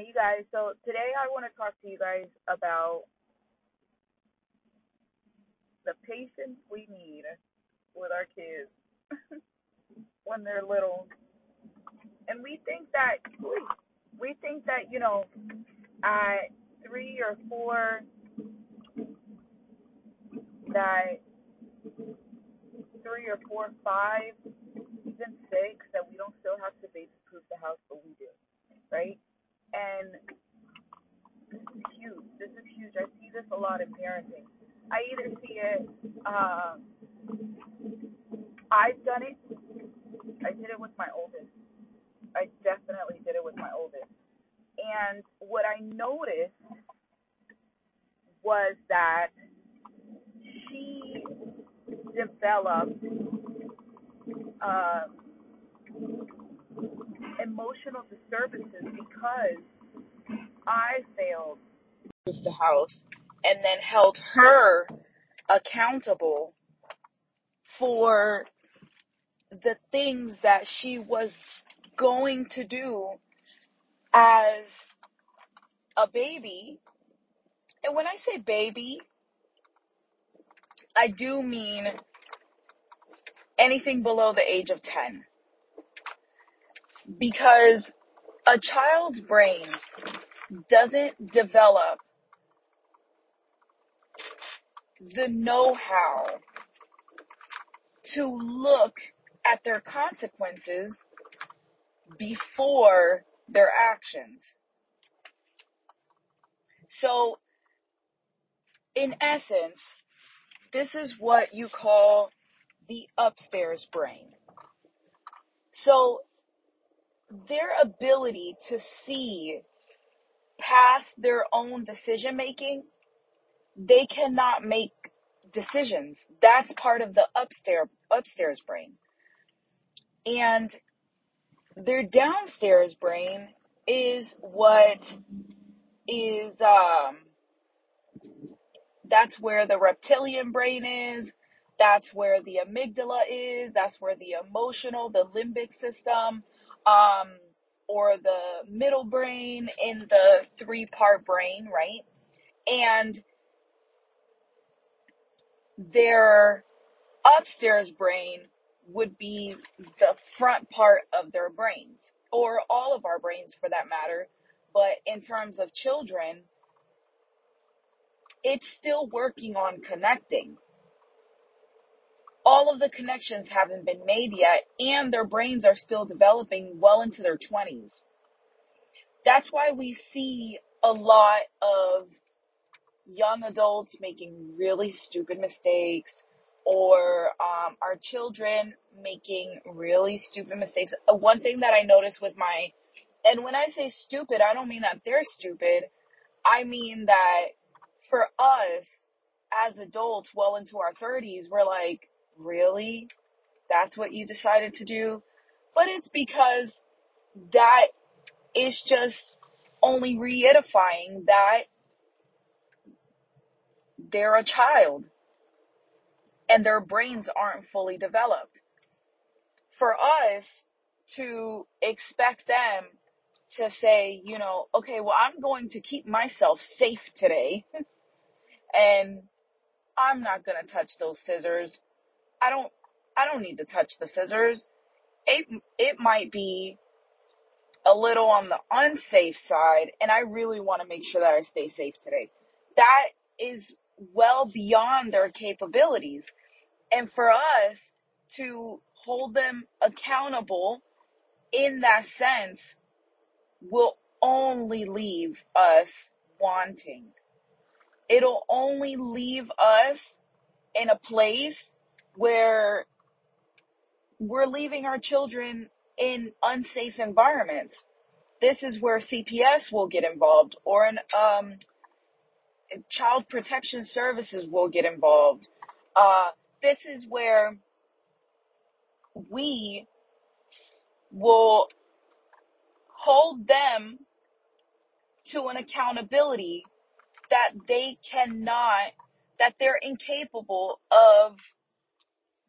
Hey, you guys. So today I want to talk to you guys about the patience we need with our kids when they're little. And we think that we think that, you know, at three or four that three or four, five, even six, that we don't still have to baby proof the house, but we do. Right? And this is huge. This is huge. I see this a lot in parenting. I either see it, uh, I've done it. I did it with my oldest. I definitely did it with my oldest. And what I noticed was that she developed uh, emotional disturbances because I failed with the house and then held her accountable for the things that she was going to do as a baby. And when I say baby, I do mean anything below the age of 10. Because a child's brain doesn't develop the know how to look at their consequences before their actions. So, in essence, this is what you call the upstairs brain. So, their ability to see past their own decision making, they cannot make decisions. That's part of the upstairs upstairs brain. And their downstairs brain is what is um that's where the reptilian brain is that's where the amygdala is that's where the emotional the limbic system um or the middle brain in the three part brain right? And their upstairs brain would be the front part of their brains or all of our brains for that matter. But in terms of children it's still working on connecting all of the connections haven't been made yet and their brains are still developing well into their 20s that's why we see a lot of young adults making really stupid mistakes or um, our children making really stupid mistakes. Uh, one thing that I noticed with my, and when I say stupid, I don't mean that they're stupid. I mean that for us as adults, well into our 30s, we're like, really? That's what you decided to do? But it's because that is just only reedifying that they're a child and their brains aren't fully developed. For us to expect them to say, you know, okay, well, I'm going to keep myself safe today and I'm not going to touch those scissors. I don't, I don't need to touch the scissors. It, it might be a little on the unsafe side and I really want to make sure that I stay safe today. That is well beyond their capabilities. And for us to hold them accountable in that sense will only leave us wanting. It'll only leave us in a place where we're leaving our children in unsafe environments. This is where CPS will get involved or an um, child protection services will get involved. Uh, this is where we will hold them to an accountability that they cannot, that they're incapable of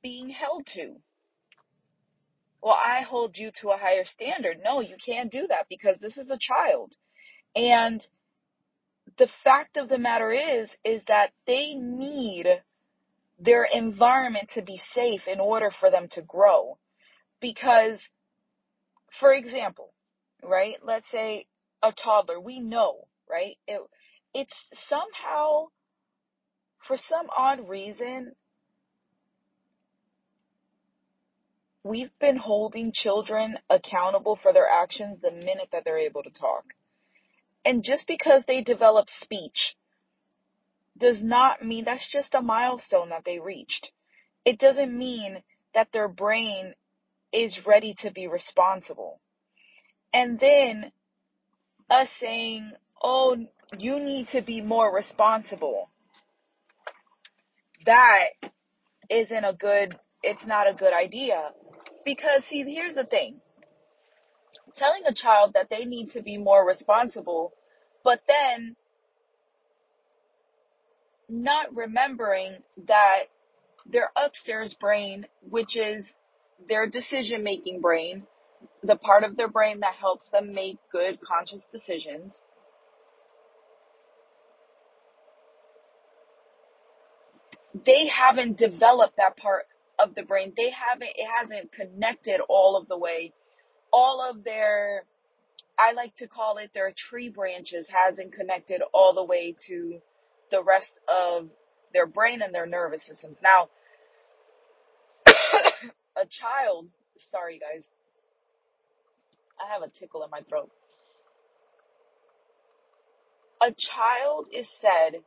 being held to. Well, I hold you to a higher standard. No, you can't do that because this is a child. And the fact of the matter is, is that they need their environment to be safe in order for them to grow. Because, for example, right, let's say a toddler, we know, right, it, it's somehow, for some odd reason, we've been holding children accountable for their actions the minute that they're able to talk. And just because they develop speech does not mean that's just a milestone that they reached. It doesn't mean that their brain is ready to be responsible. And then us saying, oh, you need to be more responsible. That isn't a good, it's not a good idea. Because see, here's the thing. Telling a child that they need to be more responsible, but then not remembering that their upstairs brain, which is their decision making brain, the part of their brain that helps them make good conscious decisions, they haven't developed that part of the brain. They haven't, it hasn't connected all of the way. All of their, I like to call it their tree branches hasn't connected all the way to the rest of their brain and their nervous systems. Now, a child, sorry guys, I have a tickle in my throat. A child is said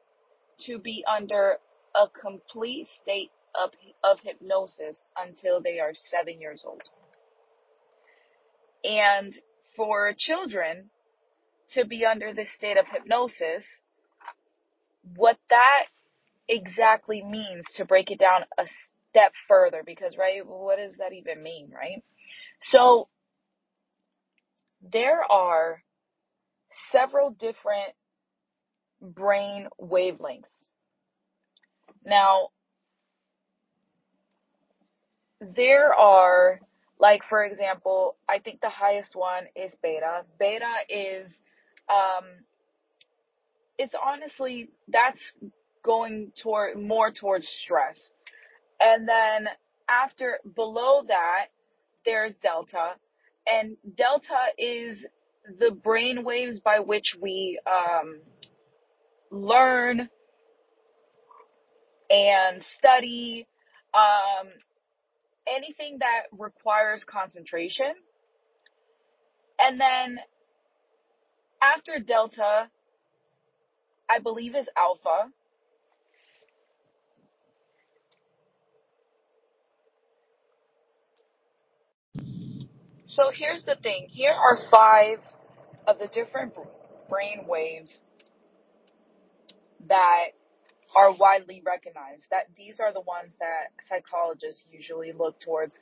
to be under a complete state of, of hypnosis until they are seven years old. And for children to be under this state of hypnosis, what that exactly means to break it down a step further, because, right, what does that even mean, right? So, there are several different brain wavelengths. Now, there are, like, for example, I think the highest one is beta. Beta is, um, it's honestly, that's going toward more towards stress. And then after, below that, there's delta. And delta is the brain waves by which we, um, learn and study, um, anything that requires concentration. And then after delta, I believe is alpha. So here's the thing. Here are five of the different brain waves that are widely recognized. That these are the ones that psychologists usually look towards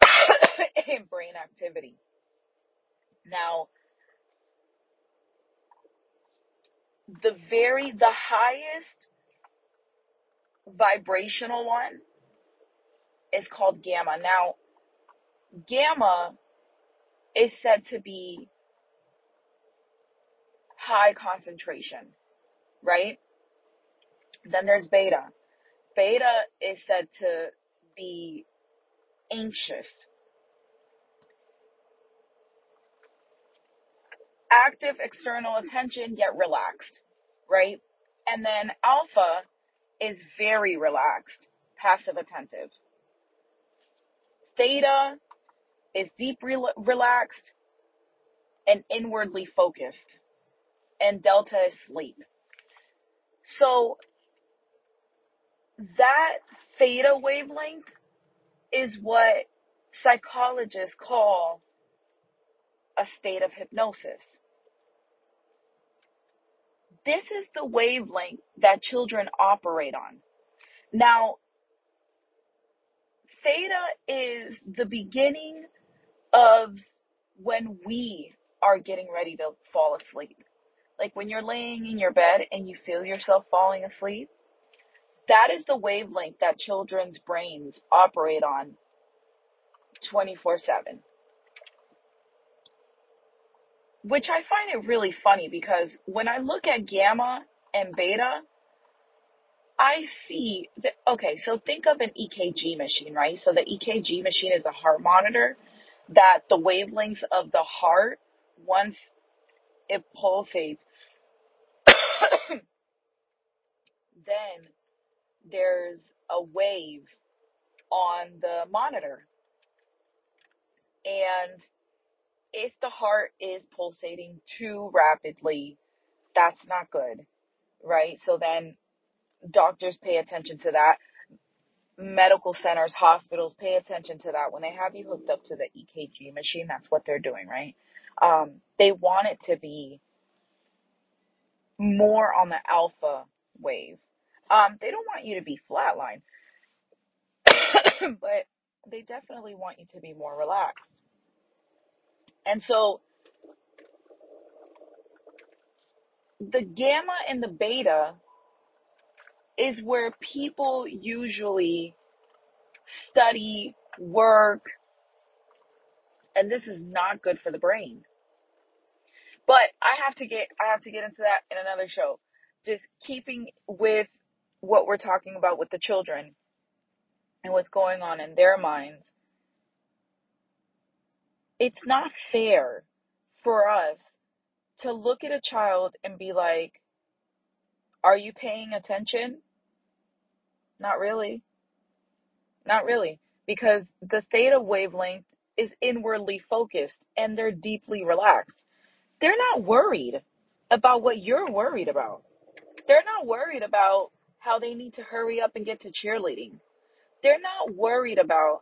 in brain activity. Now, the very the highest vibrational one is called gamma. Now, gamma is said to be high concentration, right? Then there's beta. Beta is said to be anxious. Active external attention, yet relaxed, right? And then alpha is very relaxed, passive attentive. Theta is deep re- relaxed and inwardly focused. And delta is sleep. So that theta wavelength is what psychologists call a state of hypnosis. This is the wavelength that children operate on. Now, theta is the beginning of when we are getting ready to fall asleep. Like when you're laying in your bed and you feel yourself falling asleep, that is the wavelength that children's brains operate on 24 7. which I find it really funny because when I look at gamma and beta, I see that, okay, so think of an EKG machine, right? So the EKG machine is a heart monitor that the wavelengths of the heart, once it pulsates, then there's a wave on the monitor. And if the heart is pulsating too rapidly, that's not good, right? So then doctors pay attention to that. Medical centers, hospitals pay attention to that. When they have you hooked up to the EKG machine, that's what they're doing, right? Um, they want it to be more on the alpha wave. Um, they don't want you to be flatline, but they definitely want you to be more relaxed. And so the gamma and the beta is where people usually study, work, and this is not good for the brain. But I have to get I have to get into that in another show. Just keeping with what we're talking about with the children and what's going on in their minds. It's not fair for us to look at a child and be like, are you paying attention? Not really. Not really. Because the theta wavelength is inwardly focused and they're deeply relaxed. They're not worried about what you're worried about. They're not worried about how they need to hurry up and get to cheerleading. They're not worried about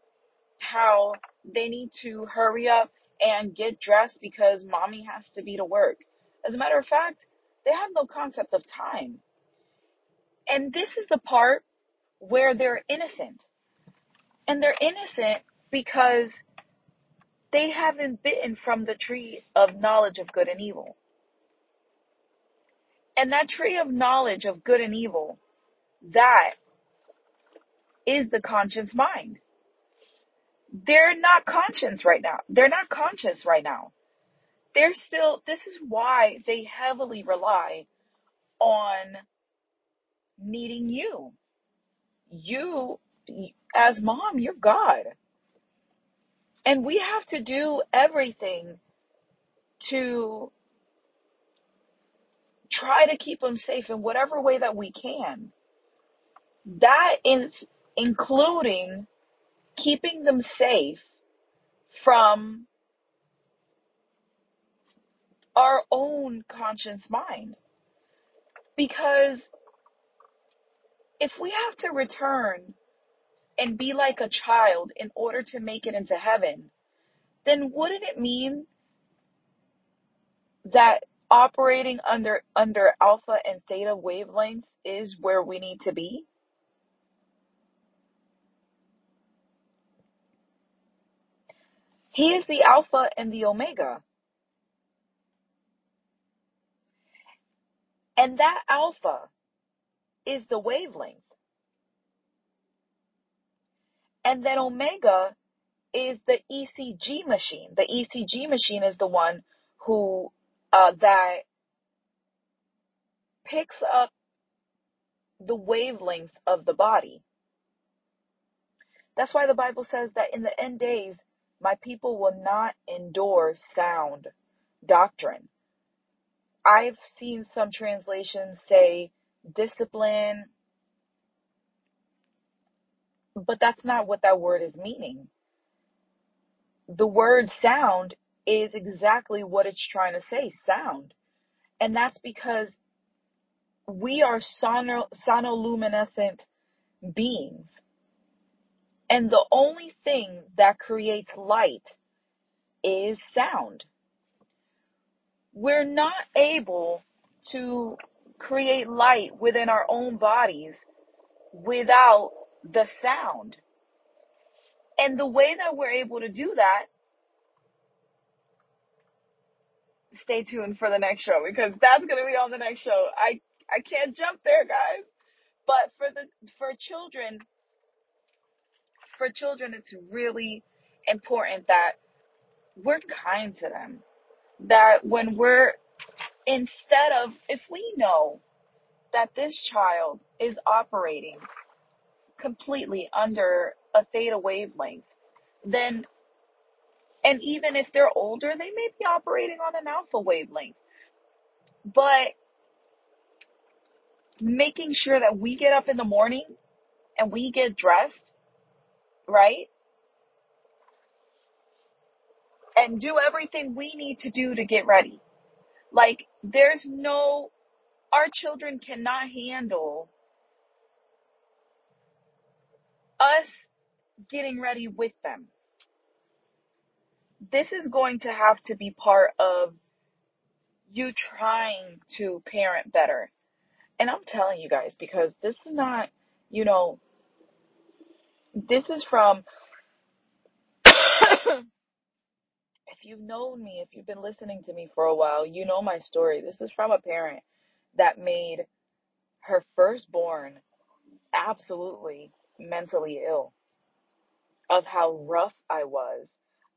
how they need to hurry up and get dressed because mommy has to be to work. As a matter of fact, they have no concept of time. And this is the part where they're innocent. And they're innocent because they haven't bitten from the tree of knowledge of good and evil. And that tree of knowledge of good and evil, that is the conscious mind. They're not conscious right now. They're not conscious right now. They're still, this is why they heavily rely on needing you. You, as mom, you're God. And we have to do everything to try to keep them safe in whatever way that we can. That is including keeping them safe from our own conscious mind. Because if we have to return and be like a child in order to make it into heaven, then wouldn't it mean that operating under under alpha and theta wavelengths is where we need to be? He is the alpha and the omega. And that alpha is the wavelength. And then omega is the ECG machine. The ECG machine is the one who uh, that picks up the wavelengths of the body. That's why the Bible says that in the end days, my people will not endure sound doctrine. I've seen some translations say discipline, but that's not what that word is meaning. The word sound is exactly what it's trying to say, sound. And that's because we are sonoluminescent beings. And the only thing that creates light is sound. We're not able to create light within our own bodies without the sound. And the way that we're able to do that, stay tuned for the next show because that's going to be on the next show. I, I can't jump there, guys. But for the, for children, for children, it's really important that we're kind to them. that when we're instead of if we know that this child is operating completely under a theta wavelength, then and even if they're older, they may be operating on an alpha wavelength. But making sure that we get up in the morning and we get dressed, right? And do everything we need to do to get ready. Like, there's no, our children cannot handle us getting ready with them. This is going to have to be part of you trying to parent better. And I'm telling you guys, because this is not, you know, this is from, if you've known me, if you've been listening to me for a while, you know my story. This is from a parent that made her firstborn absolutely mentally ill, of how rough I was,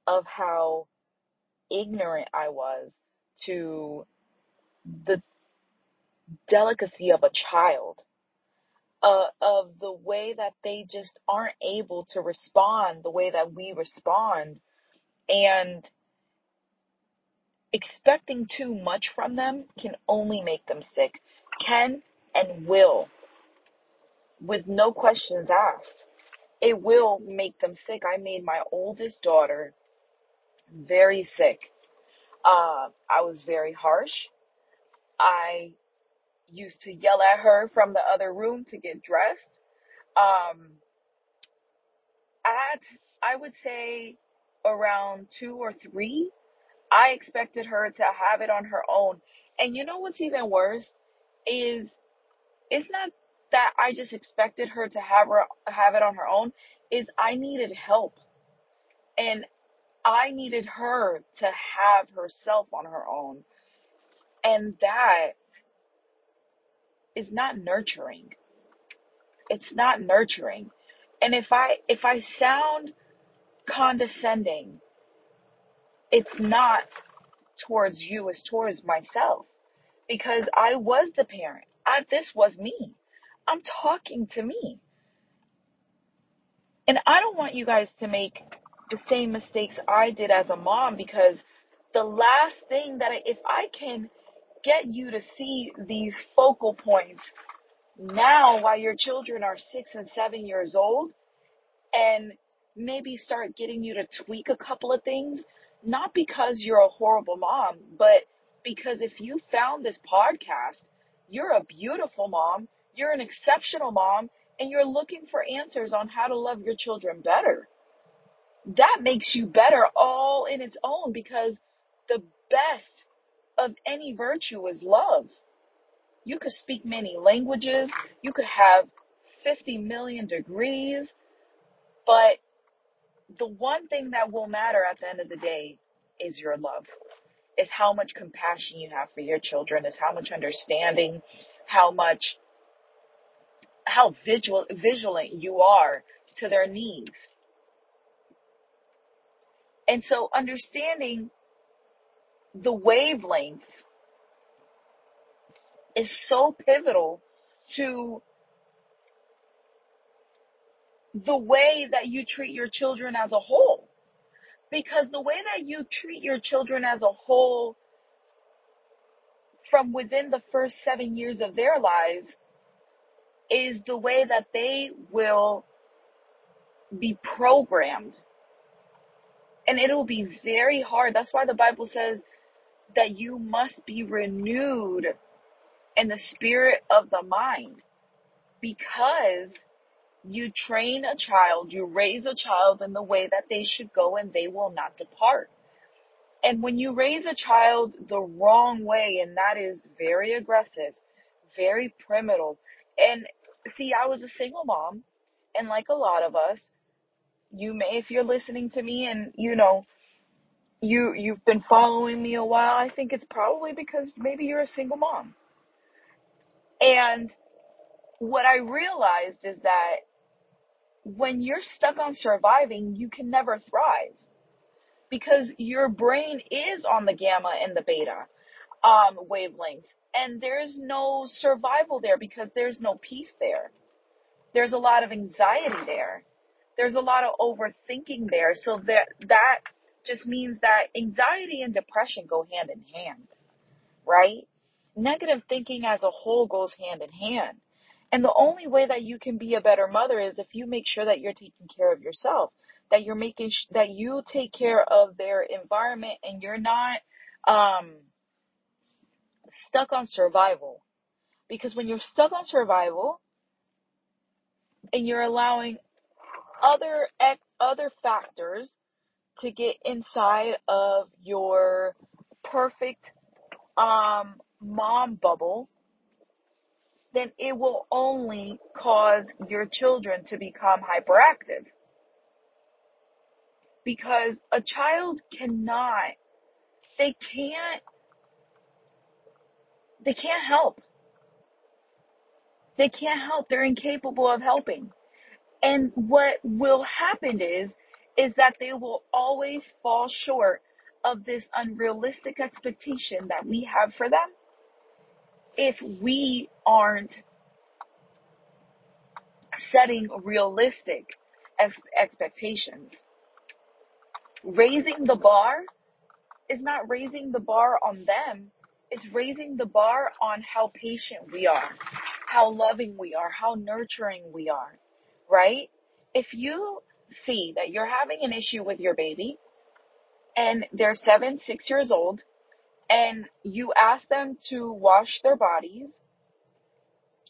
of how ignorant I was to the delicacy of a child, uh, of the way that they just aren't able to respond the way that we respond, and expecting too much from them can only make them sick, can and will, with no questions asked. It will make them sick. I made my oldest daughter very sick. Uh, I was very harsh. I used to yell at her from the other room to get dressed. Um, at, I would say around two or three, I expected her to have it on her own. And you know what's even worse is it's not that I just expected her to have her have it on her own is I needed help. And I needed her to have herself on her own. And that is not nurturing. It's not nurturing. And if I if I sound condescending, it's not towards you, it's towards myself. Because I was the parent. I this was me. I'm talking to me. And I don't want you guys to make the same mistakes I did as a mom because the last thing that I, if I can get you to see these focal points now while your children are six and seven years old and maybe start getting you to tweak a couple of things, not because you're a horrible mom, but because if you found this podcast, you're a beautiful mom, you're an exceptional mom, and you're looking for answers on how to love your children better. That makes you better all in its own because the best of any virtue is love. You could speak many languages, you could have 50 million degrees, but the one thing that will matter at the end of the day is your love. Is how much compassion you have for your children, is how much understanding, how much how visual, vigilant you are to their needs. And so understanding the wavelength is so pivotal to the way that you treat your children as a whole. Because the way that you treat your children as a whole from within the first seven years of their lives is the way that they will be programmed. And it'll be very hard. That's why the Bible says that you must be renewed in the spirit of the mind because you train a child, you raise a child in the way that they should go and they will not depart. And when you raise a child the wrong way, and that is very aggressive, very primitive, and see, I was a single mom, and like a lot of us, you may, if you're listening to me and you know, you, you've been following me a while, I think it's probably because maybe you're a single mom. And what I realized is that when you're stuck on surviving, you can never thrive. because your brain is on the gamma and the beta um, wavelength. And there's no survival there because there's no peace there. There's a lot of anxiety there. There's a lot of overthinking there. So that, that just means that anxiety and depression go hand in hand, right? Negative thinking as a whole goes hand in hand. And the only way that you can be a better mother is if you make sure that you're taking care of yourself, that you're making sh- that you take care of their environment and you're not um stuck on survival. Because when you're stuck on survival and you're allowing other ex- other factors to get inside of your perfect um mom bubble, then it will only cause your children to become hyperactive. Because a child cannot, they can't, they can't help. They can't help. They're incapable of helping. And what will happen is, is that they will always fall short of this unrealistic expectation that we have for them if we aren't setting realistic ex- expectations. Raising the bar is not raising the bar on them, it's raising the bar on how patient we are, how loving we are, how nurturing we are, right? If you see that you're having an issue with your baby and they're seven, six years old, and you ask them to wash their bodies,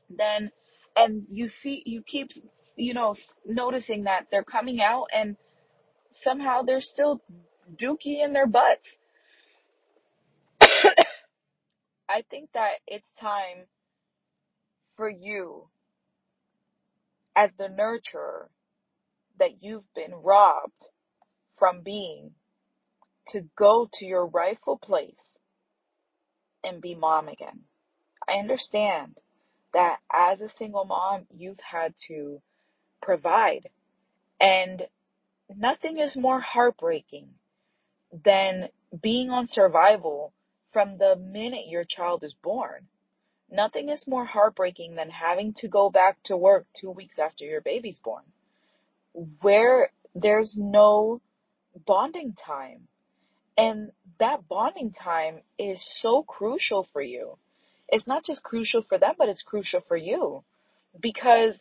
then, and you see, you keep, you know, noticing that they're coming out and somehow they're still dookie in their butts. I think that it's time for you as the nurturer that you've been robbed from being to go to your rightful place and be mom again. I understand that as a single mom, you've had to provide and nothing is more heartbreaking than being on survival from the minute your child is born. Nothing is more heartbreaking than having to go back to work two weeks after your baby's born, where there's no bonding time. And that bonding time is so crucial for you. It's not just crucial for them, but it's crucial for you because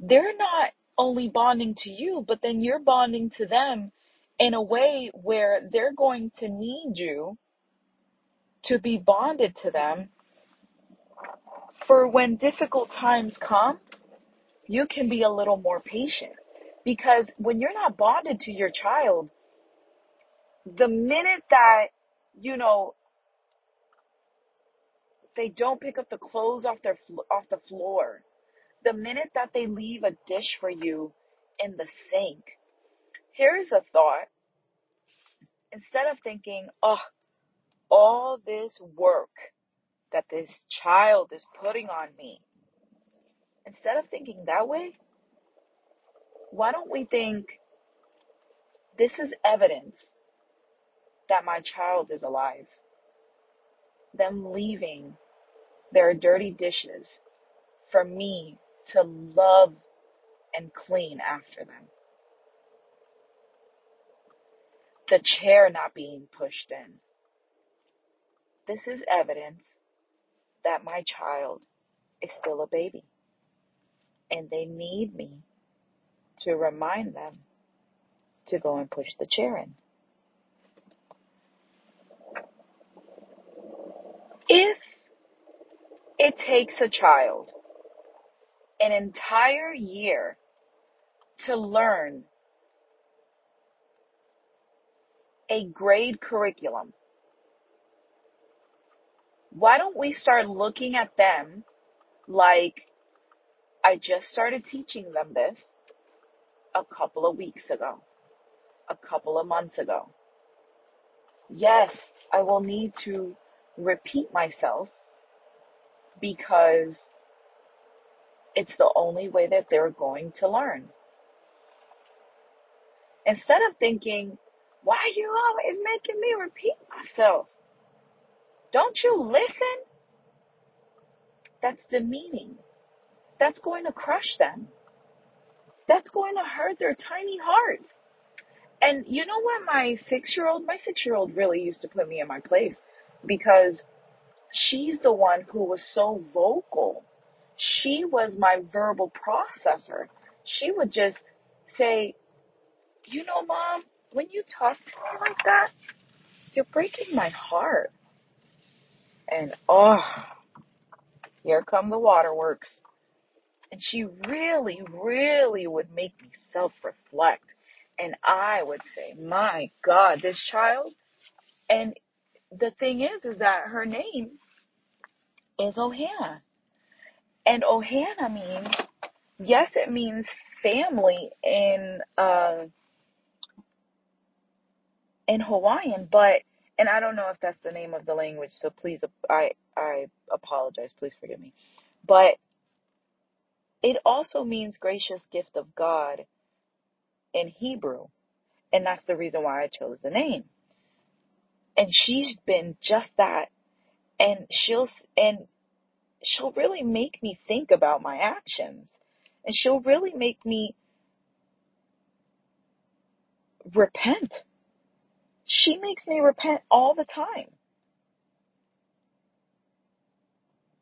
they're not only bonding to you, but then you're bonding to them in a way where they're going to need you to be bonded to them for when difficult times come, you can be a little more patient. Because when you're not bonded to your child, the minute that, you know, they don't pick up the clothes off their off the floor, the minute that they leave a dish for you in the sink, here's a thought. Instead of thinking, oh, all this work that this child is putting on me, instead of thinking that way, why don't we think this is evidence that my child is alive? Them leaving their dirty dishes for me to love and clean after them. The chair not being pushed in. This is evidence that my child is still a baby and they need me to remind them to go and push the chair in. If it takes a child an entire year to learn a grade curriculum, why don't we start looking at them like I just started teaching them this a couple of weeks ago, a couple of months ago. Yes, I will need to repeat myself because it's the only way that they're going to learn. Instead of thinking, Why are you always making me repeat myself? Don't you listen? That's demeaning. That's going to crush them. That's going to hurt their tiny hearts. And you know what? My six year old, my six year old really used to put me in my place because she's the one who was so vocal. She was my verbal processor. She would just say, you know, mom, when you talk to me like that, you're breaking my heart. And oh, here come the waterworks. And she really, really would make me self reflect. And I would say, my God, this child. And the thing is, is that her name is Ohana. And Ohana means, yes, it means family in, uh, in Hawaiian, but, and I don't know if that's the name of the language, so please, I, I apologize, please forgive me. But it also means gracious gift of God in Hebrew. And that's the reason why I chose the name. And she's been just that. And she'll, and she'll really make me think about my actions. And she'll really make me repent. She makes me repent all the time.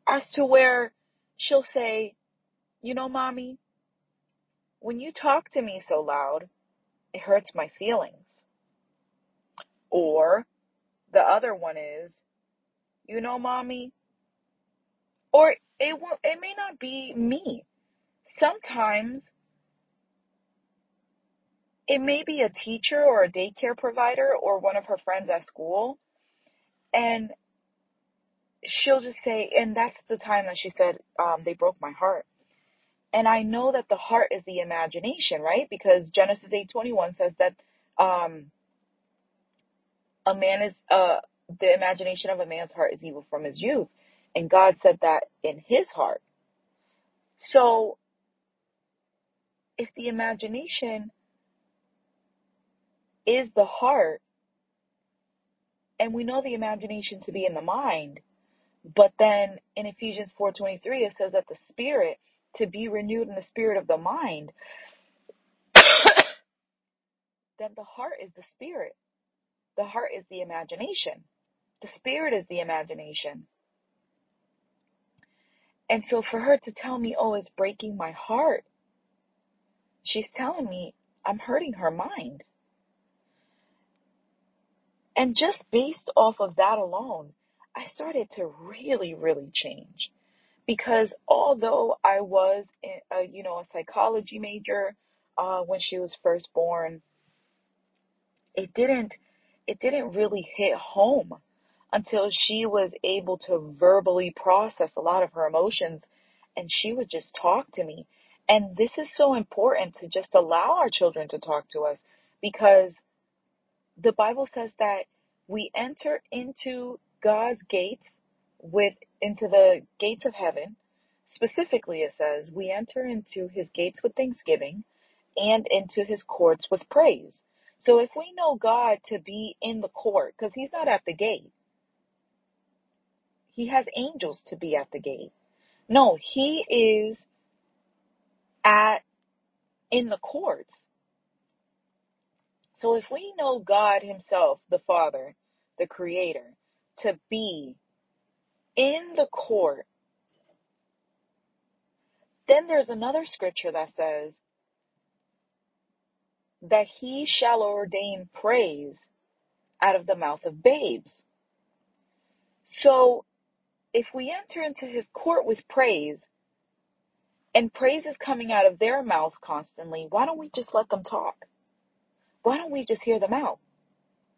As to where she'll say, you know, mommy, when you talk to me so loud, it hurts my feelings. Or the other one is, you know, mommy, or it will, it may not be me. Sometimes it may be a teacher or a daycare provider or one of her friends at school. And she'll just say, and that's the time that she said, um, they broke my heart. And I know that the heart is the imagination, right? Because Genesis 8:21 says that um, a man is uh, the imagination of a man's heart is evil from his youth, and God said that in His heart. So, if the imagination is the heart, and we know the imagination to be in the mind, but then in Ephesians 4:23 it says that the spirit to be renewed in the spirit of the mind, then the heart is the spirit. The heart is the imagination. The spirit is the imagination. And so for her to tell me, oh, it's breaking my heart, she's telling me I'm hurting her mind. And just based off of that alone, I started to really, really change. Because although I was, a, you know, a psychology major uh, when she was first born, it didn't, it didn't really hit home until she was able to verbally process a lot of her emotions and she would just talk to me. And this is so important to just allow our children to talk to us because the Bible says that we enter into God's gates with into the gates of heaven. Specifically, it says we enter into his gates with thanksgiving and into his courts with praise. So if we know God to be in the court, because he's not at the gate, he has angels to be at the gate. No, he is at in the courts. So if we know God himself, the Father, the creator, to be in the court, then there's another scripture that says that he shall ordain praise out of the mouth of babes. So if we enter into his court with praise and praise is coming out of their mouths constantly, why don't we just let them talk? Why don't we just hear them out?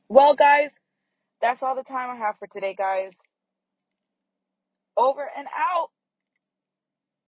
Well, guys, that's all the time I have for today, guys. Over and out.